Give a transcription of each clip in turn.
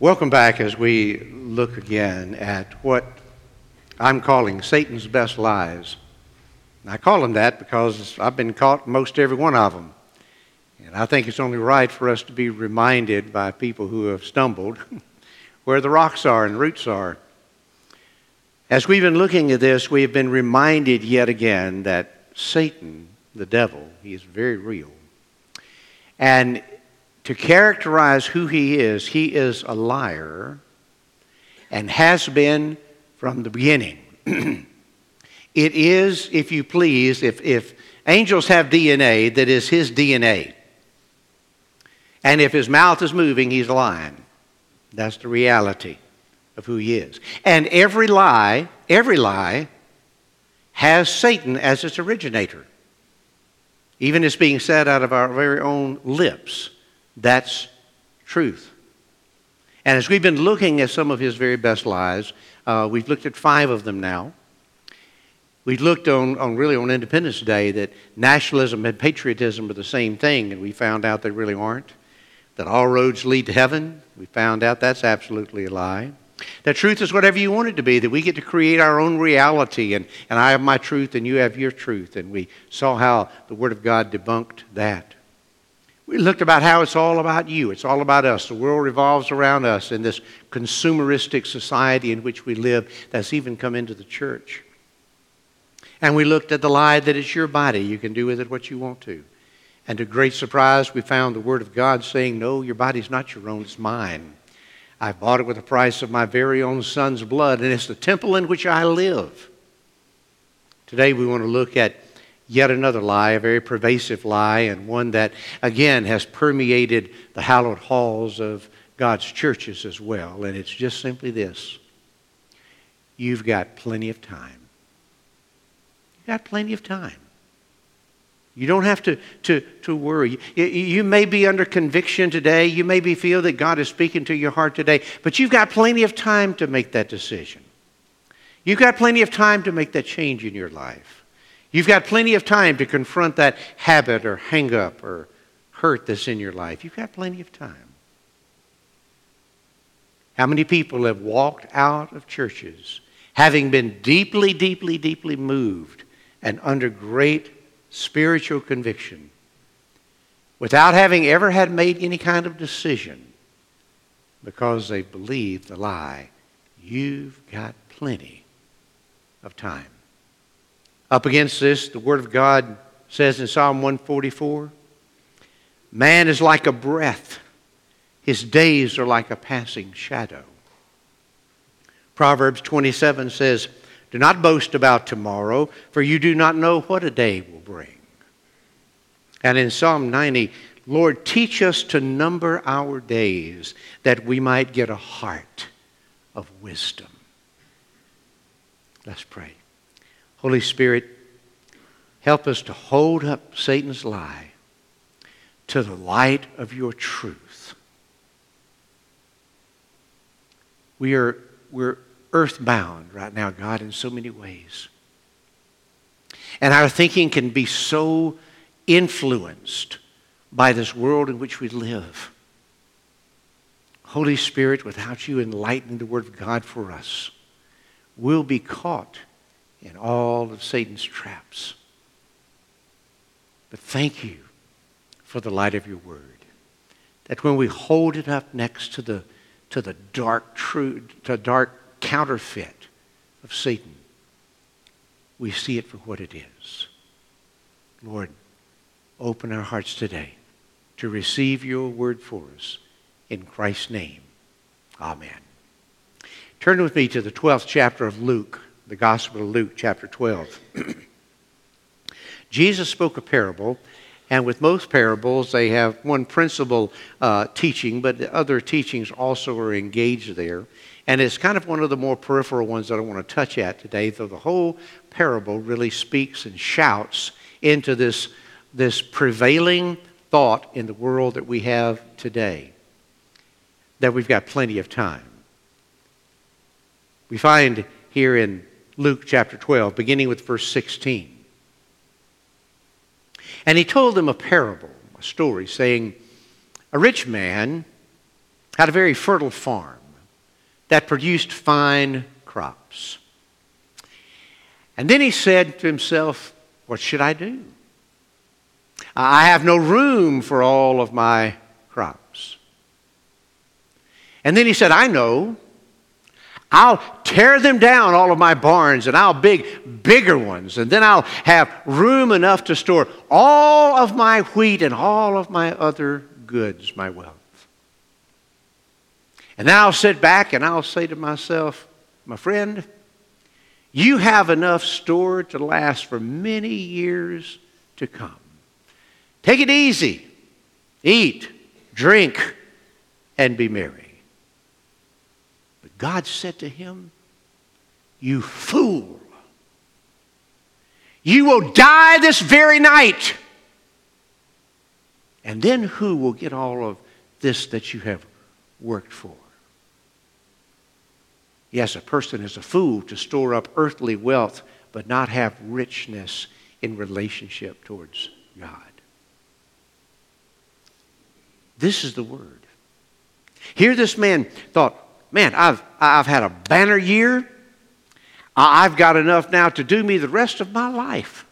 Welcome back as we look again at what I'm calling Satan's best lies. I call them that because I've been caught most every one of them. And I think it's only right for us to be reminded by people who have stumbled where the rocks are and roots are. As we've been looking at this, we have been reminded yet again that Satan, the devil, he is very real. And to characterize who he is, he is a liar and has been from the beginning. it is, if you please, if, if angels have DNA, that is his DNA. And if his mouth is moving, he's lying. That's the reality of who he is. And every lie, every lie, has Satan as its originator. Even as being said out of our very own lips. That's truth. And as we've been looking at some of his very best lies, uh, we've looked at five of them now. We've looked on, on really on Independence Day that nationalism and patriotism are the same thing, and we found out they really aren't. That all roads lead to heaven, we found out that's absolutely a lie. That truth is whatever you want it to be, that we get to create our own reality, and, and I have my truth and you have your truth. And we saw how the Word of God debunked that. We looked about how it's all about you. It's all about us. The world revolves around us in this consumeristic society in which we live that's even come into the church. And we looked at the lie that it's your body. You can do with it what you want to. And to great surprise, we found the Word of God saying, No, your body's not your own, it's mine. I bought it with the price of my very own son's blood, and it's the temple in which I live. Today, we want to look at yet another lie, a very pervasive lie, and one that, again, has permeated the hallowed halls of God's churches as well. And it's just simply this you've got plenty of time. You've got plenty of time. You don't have to, to, to worry. You, you may be under conviction today. You maybe feel that God is speaking to your heart today, but you've got plenty of time to make that decision. You've got plenty of time to make that change in your life. You've got plenty of time to confront that habit or hang up or hurt that's in your life. You've got plenty of time. How many people have walked out of churches having been deeply, deeply, deeply moved and under great spiritual conviction without having ever had made any kind of decision because they believed the lie? You've got plenty of time. Up against this, the Word of God says in Psalm 144 Man is like a breath, his days are like a passing shadow. Proverbs 27 says, Do not boast about tomorrow, for you do not know what a day will bring. And in Psalm 90, Lord, teach us to number our days that we might get a heart of wisdom. Let's pray. Holy Spirit, help us to hold up Satan's lie to the light of your truth. We are we're earthbound right now, God, in so many ways. And our thinking can be so influenced by this world in which we live. Holy Spirit, without you enlightening the Word of God for us, we'll be caught in all of Satan's traps. But thank you for the light of your word. That when we hold it up next to the, to the dark, true, to dark counterfeit of Satan, we see it for what it is. Lord, open our hearts today to receive your word for us. In Christ's name, amen. Turn with me to the 12th chapter of Luke the Gospel of Luke, chapter 12. Jesus spoke a parable, and with most parables, they have one principal uh, teaching, but the other teachings also are engaged there. And it's kind of one of the more peripheral ones that I want to touch at today, though the whole parable really speaks and shouts into this, this prevailing thought in the world that we have today that we've got plenty of time. We find here in Luke chapter 12, beginning with verse 16. And he told them a parable, a story, saying, A rich man had a very fertile farm that produced fine crops. And then he said to himself, What should I do? I have no room for all of my crops. And then he said, I know. I'll tear them down, all of my barns, and I'll big bigger ones, and then I'll have room enough to store all of my wheat and all of my other goods, my wealth. And then I'll sit back and I'll say to myself, my friend, you have enough stored to last for many years to come. Take it easy. Eat, drink, and be merry. God said to him, You fool. You will die this very night. And then who will get all of this that you have worked for? Yes, a person is a fool to store up earthly wealth but not have richness in relationship towards God. This is the word. Here, this man thought, man, I've, I've had a banner year. I've got enough now to do me the rest of my life.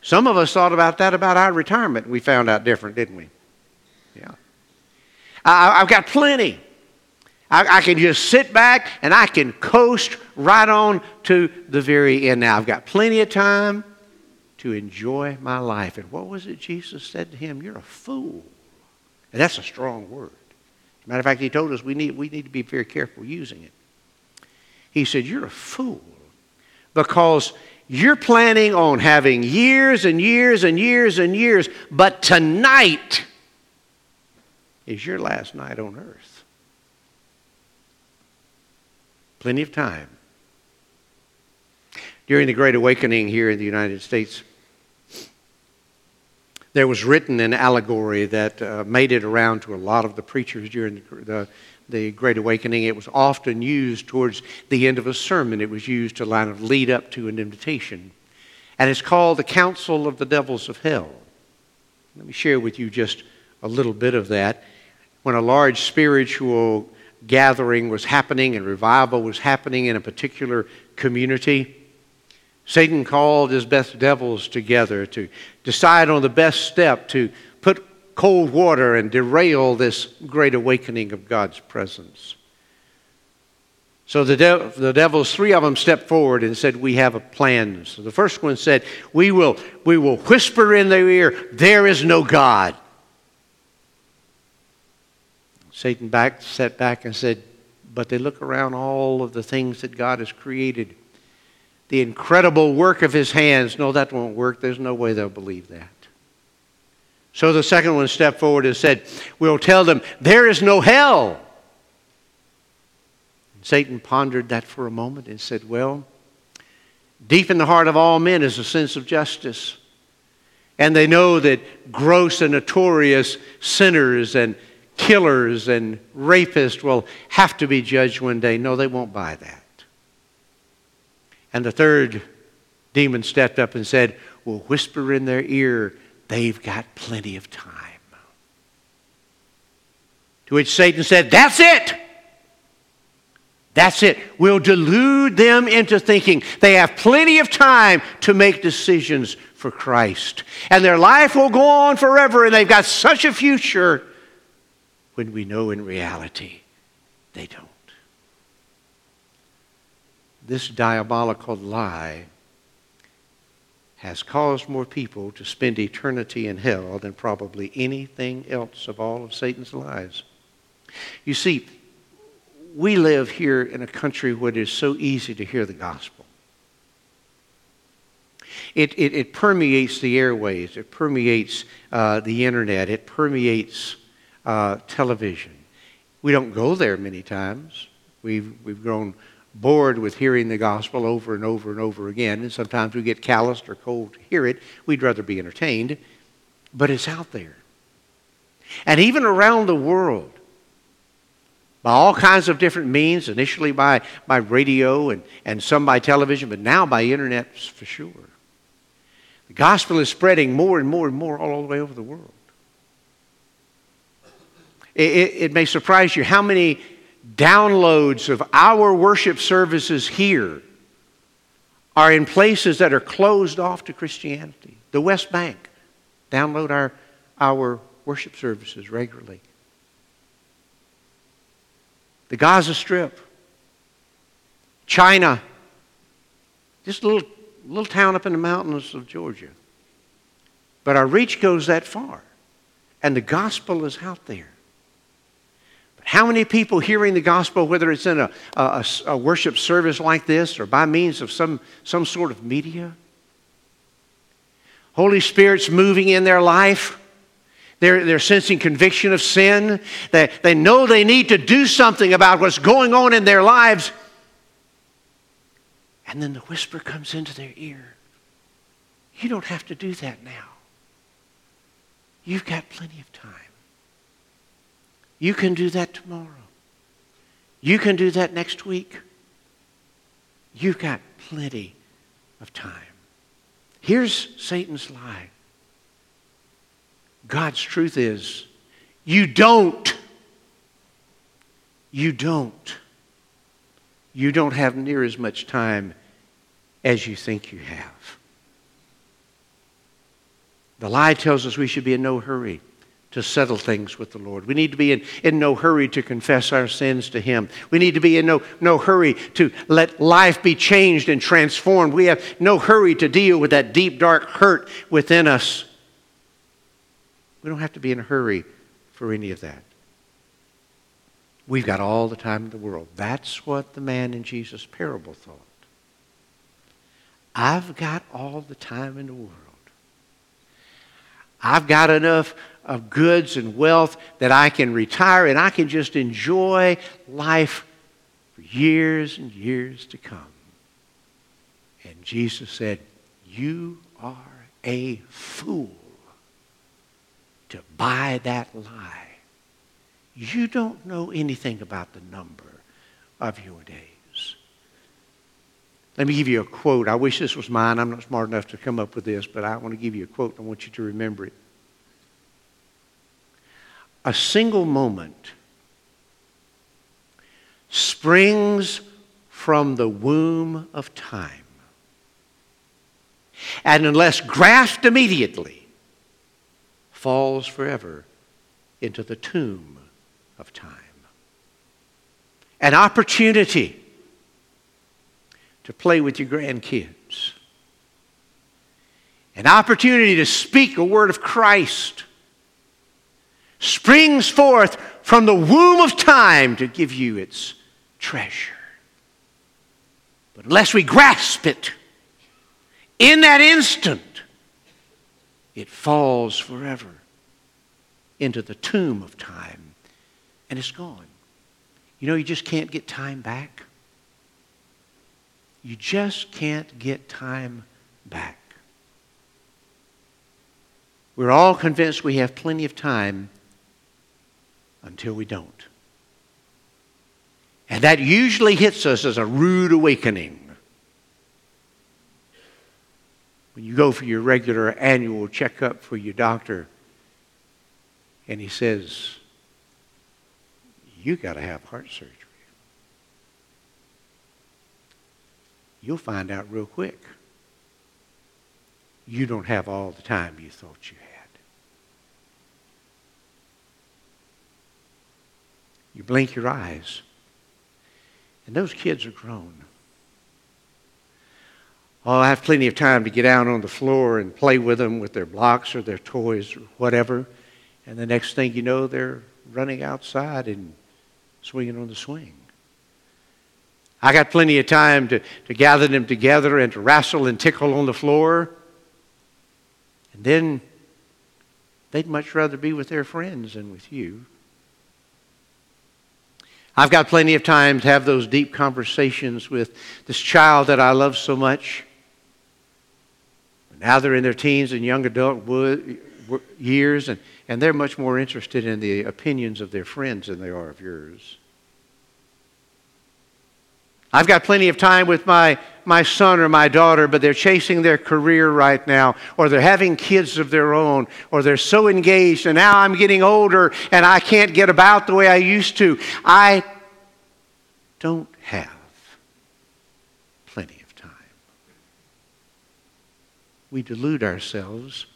Some of us thought about that about our retirement. We found out different, didn't we? Yeah. I, have got plenty. I, I, can just sit back and I can coast right on to the very end now. I've got plenty of time to enjoy my life. And what was it Jesus said to him? You're a fool. And that's a strong word. Matter of fact, he told us we need, we need to be very careful using it. He said, You're a fool because you're planning on having years and years and years and years, but tonight is your last night on earth. Plenty of time. During the Great Awakening here in the United States, there was written an allegory that uh, made it around to a lot of the preachers during the, the, the, Great Awakening. It was often used towards the end of a sermon, it was used to kind of lead up to an invitation. And it's called The Council of the Devils of Hell. Let me share with you just a little bit of that. When a large spiritual gathering was happening and revival was happening in a particular community, Satan called his best devils together to decide on the best step to put cold water and derail this great awakening of God's presence. So the, de- the devils, three of them stepped forward and said, We have a plan. So the first one said, We will, we will whisper in their ear, There is no God. Satan back, sat back and said, But they look around all of the things that God has created the incredible work of his hands. No, that won't work. There's no way they'll believe that. So the second one stepped forward and said, We'll tell them there is no hell. Satan pondered that for a moment and said, Well, deep in the heart of all men is a sense of justice. And they know that gross and notorious sinners and killers and rapists will have to be judged one day. No, they won't buy that. And the third demon stepped up and said, We'll whisper in their ear, they've got plenty of time. To which Satan said, That's it. That's it. We'll delude them into thinking they have plenty of time to make decisions for Christ. And their life will go on forever, and they've got such a future when we know in reality they don't this diabolical lie has caused more people to spend eternity in hell than probably anything else of all of Satan's lies. You see, we live here in a country where it is so easy to hear the gospel. It, it, it permeates the airways, it permeates uh, the internet, it permeates uh, television. We don't go there many times. We've, we've grown bored with hearing the gospel over and over and over again, and sometimes we get calloused or cold to hear it. We'd rather be entertained, but it's out there. And even around the world, by all kinds of different means, initially by, by radio and, and some by television, but now by internet for sure. The gospel is spreading more and more and more all the way over the world. It, it, it may surprise you how many downloads of our worship services here are in places that are closed off to Christianity. The West Bank, download our, our worship services regularly. The Gaza Strip, China, just a little, little town up in the mountains of Georgia. But our reach goes that far, and the gospel is out there. How many people hearing the gospel, whether it's in a, a, a worship service like this or by means of some, some sort of media? Holy Spirit's moving in their life. They're, they're sensing conviction of sin. They, they know they need to do something about what's going on in their lives. And then the whisper comes into their ear You don't have to do that now. You've got plenty of time. You can do that tomorrow. You can do that next week. You've got plenty of time. Here's Satan's lie God's truth is you don't. You don't. You don't have near as much time as you think you have. The lie tells us we should be in no hurry to settle things with the Lord. We need to be in, in no hurry to confess our sins to Him. We need to be in no, no hurry to let life be changed and transformed. We have no hurry to deal with that deep, dark hurt within us. We don't have to be in a hurry for any of that. We've got all the time in the world. That's what the man in Jesus' parable thought. I've got all the time in the world. I've got enough of goods and wealth that I can retire and I can just enjoy life for years and years to come. And Jesus said, You are a fool to buy that lie. You don't know anything about the number of your days. Let me give you a quote. I wish this was mine. I'm not smart enough to come up with this, but I want to give you a quote. I want you to remember it. A single moment springs from the womb of time. And unless grasped immediately, falls forever into the tomb of time. An opportunity to play with your grandkids. An opportunity to speak a word of Christ springs forth from the womb of time to give you its treasure. But unless we grasp it in that instant, it falls forever into the tomb of time and it's gone. You know, you just can't get time back. You just can't get time back. We're all convinced we have plenty of time until we don't. And that usually hits us as a rude awakening. When you go for your regular annual checkup for your doctor, and he says, You got to have heart surgery. you'll find out real quick. You don't have all the time you thought you had. You blink your eyes, and those kids are grown. Oh, I have plenty of time to get out on the floor and play with them with their blocks or their toys or whatever. And the next thing you know, they're running outside and swinging on the swing. I got plenty of time to, to gather them together and to wrestle and tickle on the floor. And then they'd much rather be with their friends than with you. I've got plenty of time to have those deep conversations with this child that I love so much. Now they're in their teens and young adult years, and, and they're much more interested in the opinions of their friends than they are of yours. I've got plenty of time with my, my son or my daughter, but they're chasing their career right now, or they're having kids of their own, or they're so engaged, and now I'm getting older and I can't get about the way I used to. I don't have plenty of time. We delude ourselves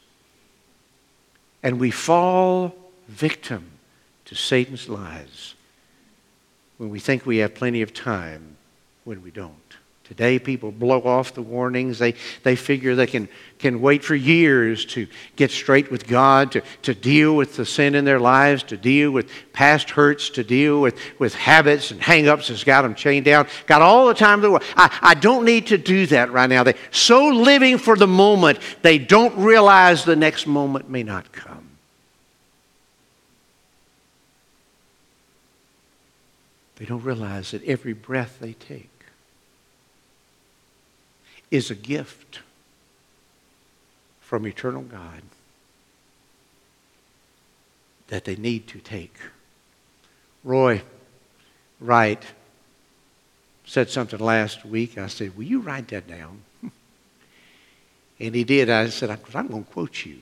and we fall victim to Satan's lies when we think we have plenty of time when we don't. Today, people blow off the warnings. They, they figure they can, can wait for years to get straight with God, to, to deal with the sin in their lives, to deal with past hurts, to deal with, with habits and hang ups that's got them chained down. Got all the time in the world. I, I don't need to do that right now. They're so living for the moment, they don't realize the next moment may not come. They don't realize that every breath they take is a gift from eternal God that they need to take. Roy Wright said something last week. I said, Will you write that down? and he did. I said, I'm going to quote you.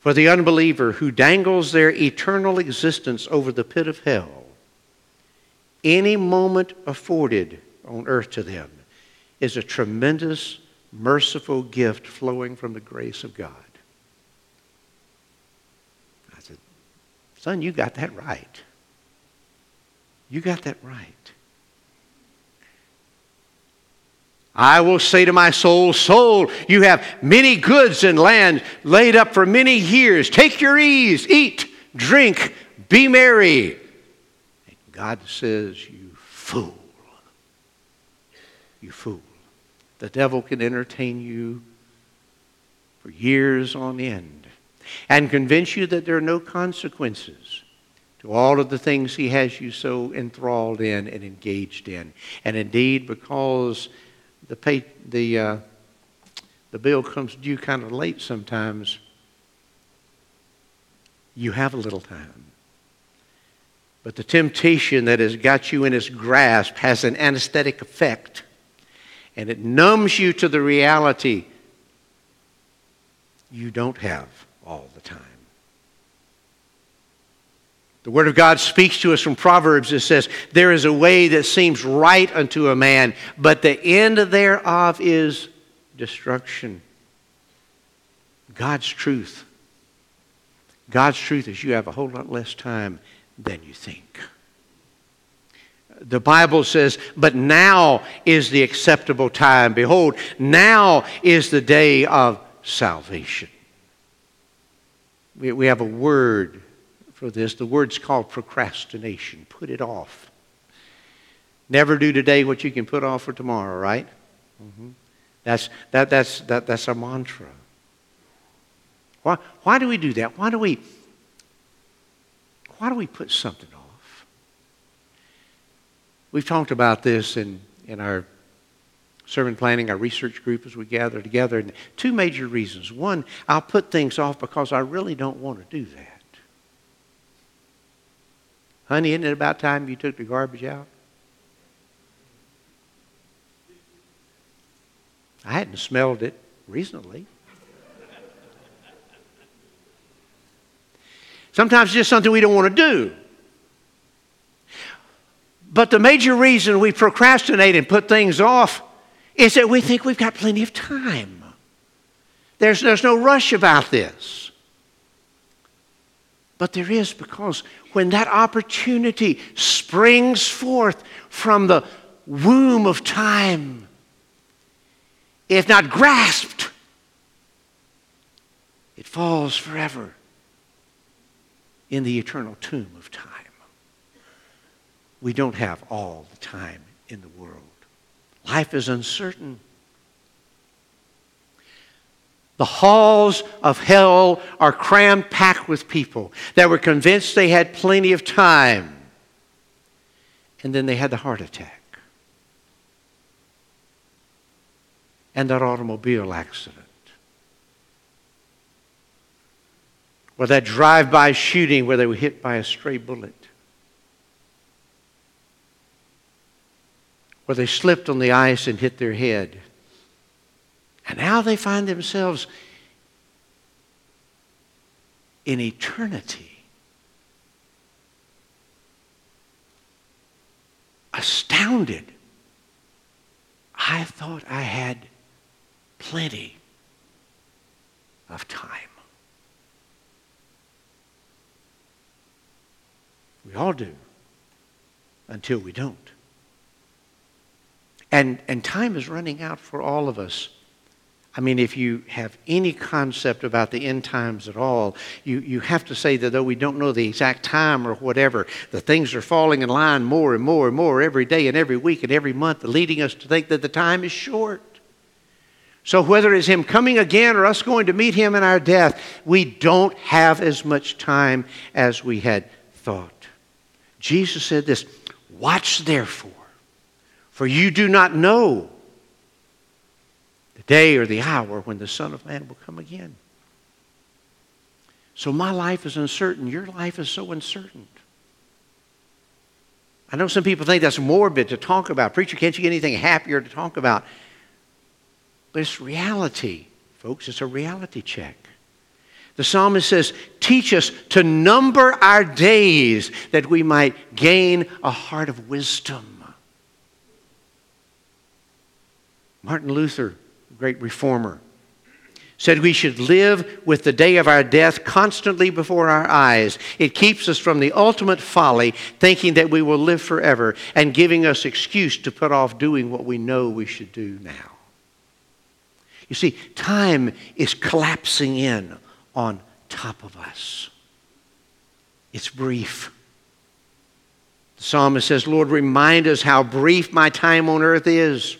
For the unbeliever who dangles their eternal existence over the pit of hell any moment afforded on earth to them is a tremendous, merciful gift flowing from the grace of God. I said, Son, you got that right. You got that right. I will say to my soul, Soul, you have many goods and land laid up for many years. Take your ease, eat, drink, be merry. And God says, You fool. You fool. The devil can entertain you for years on end and convince you that there are no consequences to all of the things he has you so enthralled in and engaged in. And indeed, because the, pay, the, uh, the bill comes due kind of late sometimes, you have a little time. But the temptation that has got you in its grasp has an anesthetic effect, and it numbs you to the reality you don't have all the time. The Word of God speaks to us from Proverbs. It says, There is a way that seems right unto a man, but the end thereof is destruction. God's truth. God's truth is you have a whole lot less time than you think. The Bible says, But now is the acceptable time. Behold, now is the day of salvation. We, we have a word for this. The word's called procrastination. Put it off. Never do today what you can put off for tomorrow, right? Mm-hmm. That's, that, that's, that, that's our mantra. Why, why do we do that? Why do we why do we put something? We've talked about this in, in our sermon planning, our research group as we gather together. And two major reasons. One, I'll put things off because I really don't want to do that. Honey, isn't it about time you took the garbage out? I hadn't smelled it recently. Sometimes it's just something we don't want to do. But the major reason we procrastinate and put things off is that we think we've got plenty of time. There's, there's no rush about this. But there is because when that opportunity springs forth from the womb of time, if not grasped, it falls forever in the eternal tomb of time. We don't have all the time in the world. Life is uncertain. The halls of hell are crammed packed with people that were convinced they had plenty of time. And then they had the heart attack. And that automobile accident. or that drive by shooting where they were hit by a stray bullet. Where they slipped on the ice and hit their head. And now they find themselves in eternity. Astounded. I thought I had plenty of time. We all do until we don't. And, and time is running out for all of us. I mean, if you have any concept about the end times at all, you, you have to say that though we don't know the exact time or whatever, the things are falling in line more and more and more every day and every week and every month, leading us to think that the time is short. So, whether it's Him coming again or us going to meet Him in our death, we don't have as much time as we had thought. Jesus said this Watch therefore, for you do not know the day or the hour when the Son of Man will come again. So my life is uncertain. Your life is so uncertain. I know some people think that's morbid to talk about. Preacher, can't you get anything happier to talk about? But it's reality, folks. It's a reality check. The psalmist says, Teach us to number our days that we might gain a heart of wisdom. Martin Luther great reformer, said we should live with the day of our death constantly before our eyes. It keeps us from the ultimate folly, thinking that we will live forever and giving us excuse to put off doing what we know we should do now. You see, time is collapsing in on top of us. It's brief. The psalmist says, Lord, remind us how brief my time on earth is.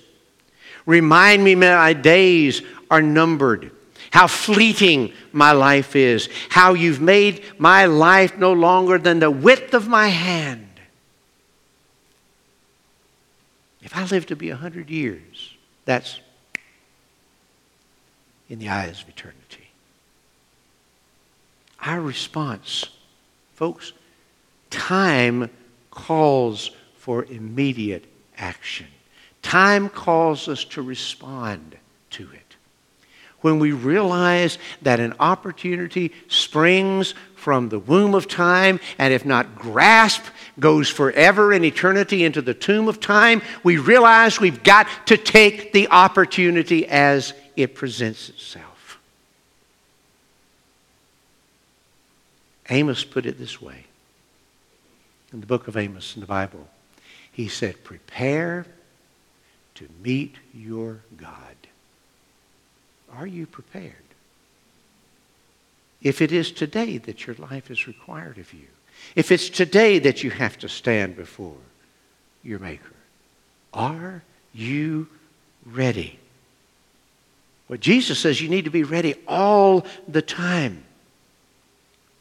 Remind me that my days are numbered, how fleeting my life is, how you've made my life no longer than the width of my hand. If I live to be 100 years, that's in the eyes of eternity. Our response, folks, time calls for immediate action. Time calls us to respond to it. When we realize that an opportunity springs from the womb of time and, if not grasped, goes forever in eternity into the tomb of time, we realize we've got to take the opportunity as it presents itself. Amos put it this way in the book of Amos in the Bible. He said, Prepare to meet your God. Are you prepared? If it is today that your life is required of you, if it's today that you have to stand before your Maker, are you ready? Well, Jesus says you need to be ready all the time.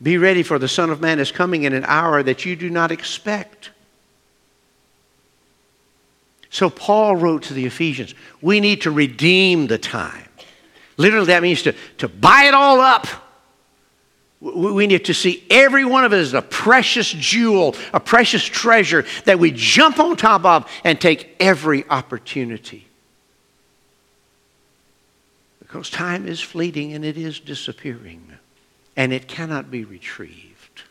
Be ready, for the Son of Man is coming in an hour that you do not expect. So Paul wrote to the Ephesians, we need to redeem the time. Literally, that means to, to buy it all up. We need to see every one of it as a precious jewel, a precious treasure that we jump on top of and take every opportunity. Because time is fleeting and it is disappearing, and it cannot be retrieved.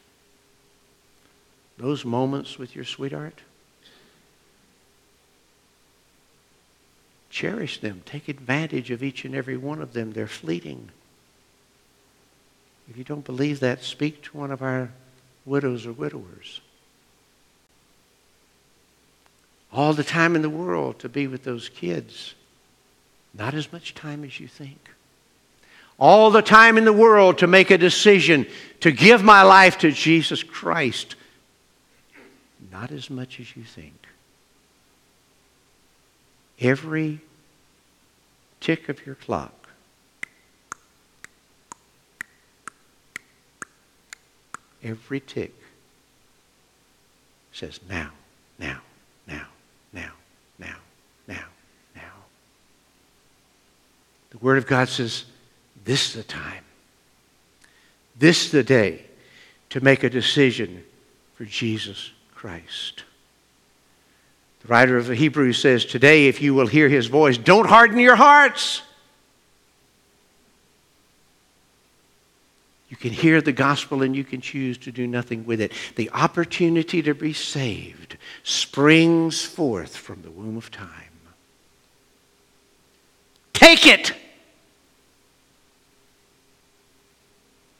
Those moments with your sweetheart, Cherish them. Take advantage of each and every one of them. They're fleeting. If you don't believe that, speak to one of our widows or widowers. All the time in the world to be with those kids. Not as much time as you think. All the time in the world to make a decision to give my life to Jesus Christ. Not as much as you think. Every tick of your clock every tick says now, now, now, now, now, now, now. The Word of God says this is the time. This is the day to make a decision for Jesus Christ. The writer of the Hebrews says, Today, if you will hear his voice, don't harden your hearts. You can hear the gospel and you can choose to do nothing with it. The opportunity to be saved springs forth from the womb of time. Take it!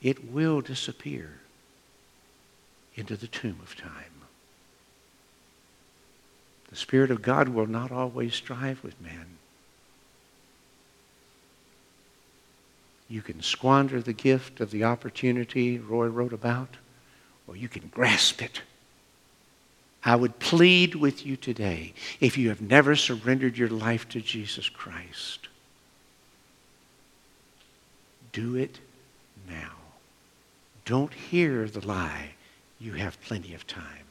It will disappear into the tomb of time. The Spirit of God will not always strive with man. You can squander the gift of the opportunity Roy wrote about, or you can grasp it. I would plead with you today, if you have never surrendered your life to Jesus Christ, do it now. Don't hear the lie. You have plenty of time.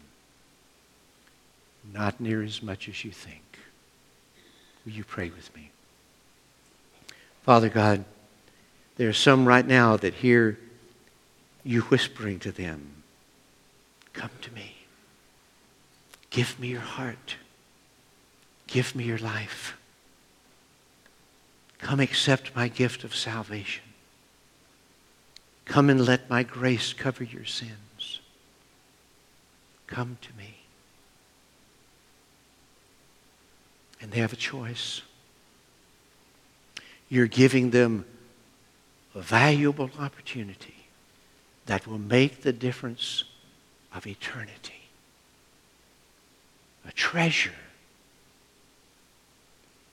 Not near as much as you think. Will you pray with me? Father God, there are some right now that hear you whispering to them, Come to me. Give me your heart. Give me your life. Come accept my gift of salvation. Come and let my grace cover your sins. Come to me. And they have a choice. You're giving them a valuable opportunity that will make the difference of eternity. A treasure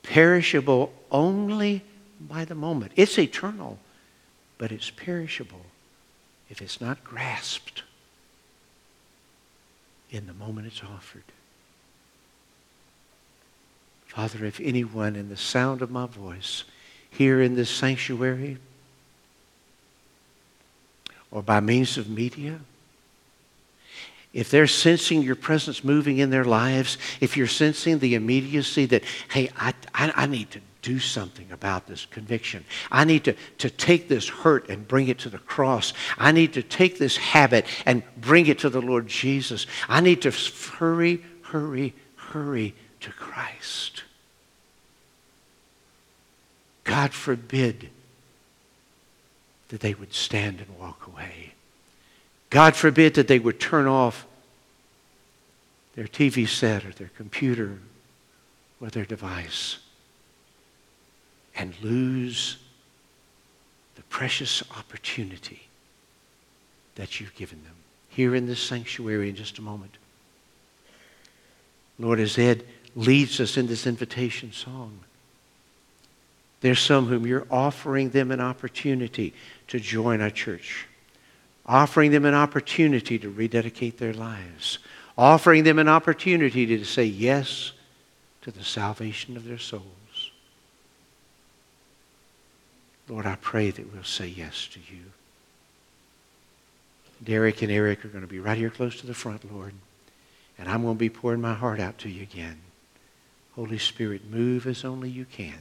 perishable only by the moment. It's eternal, but it's perishable if it's not grasped in the moment it's offered. Father, if anyone in the sound of my voice here in this sanctuary or by means of media, if they're sensing your presence moving in their lives, if you're sensing the immediacy that, hey, I, I, I, need to do something about this conviction. I need to, to take this hurt and bring it to the cross. I need to take this habit and bring it to the Lord Jesus. I need to hurry, hurry, hurry to Christ. God forbid that they would stand and walk away. God forbid that they would turn off their TV set or their computer or their device and lose the precious opportunity that you've given them. Here in this sanctuary in just a moment. Lord, as Ed leads us in this invitation song, there's some whom you're offering them an opportunity to join our church, offering them an opportunity to rededicate their lives, offering them an opportunity to say yes to the salvation of their souls. Lord, I pray that we'll say yes to you. Derek and Eric are going to be right here close to the front, Lord. And I'm going to be pouring my heart out to you again. Holy Spirit, move as only you can.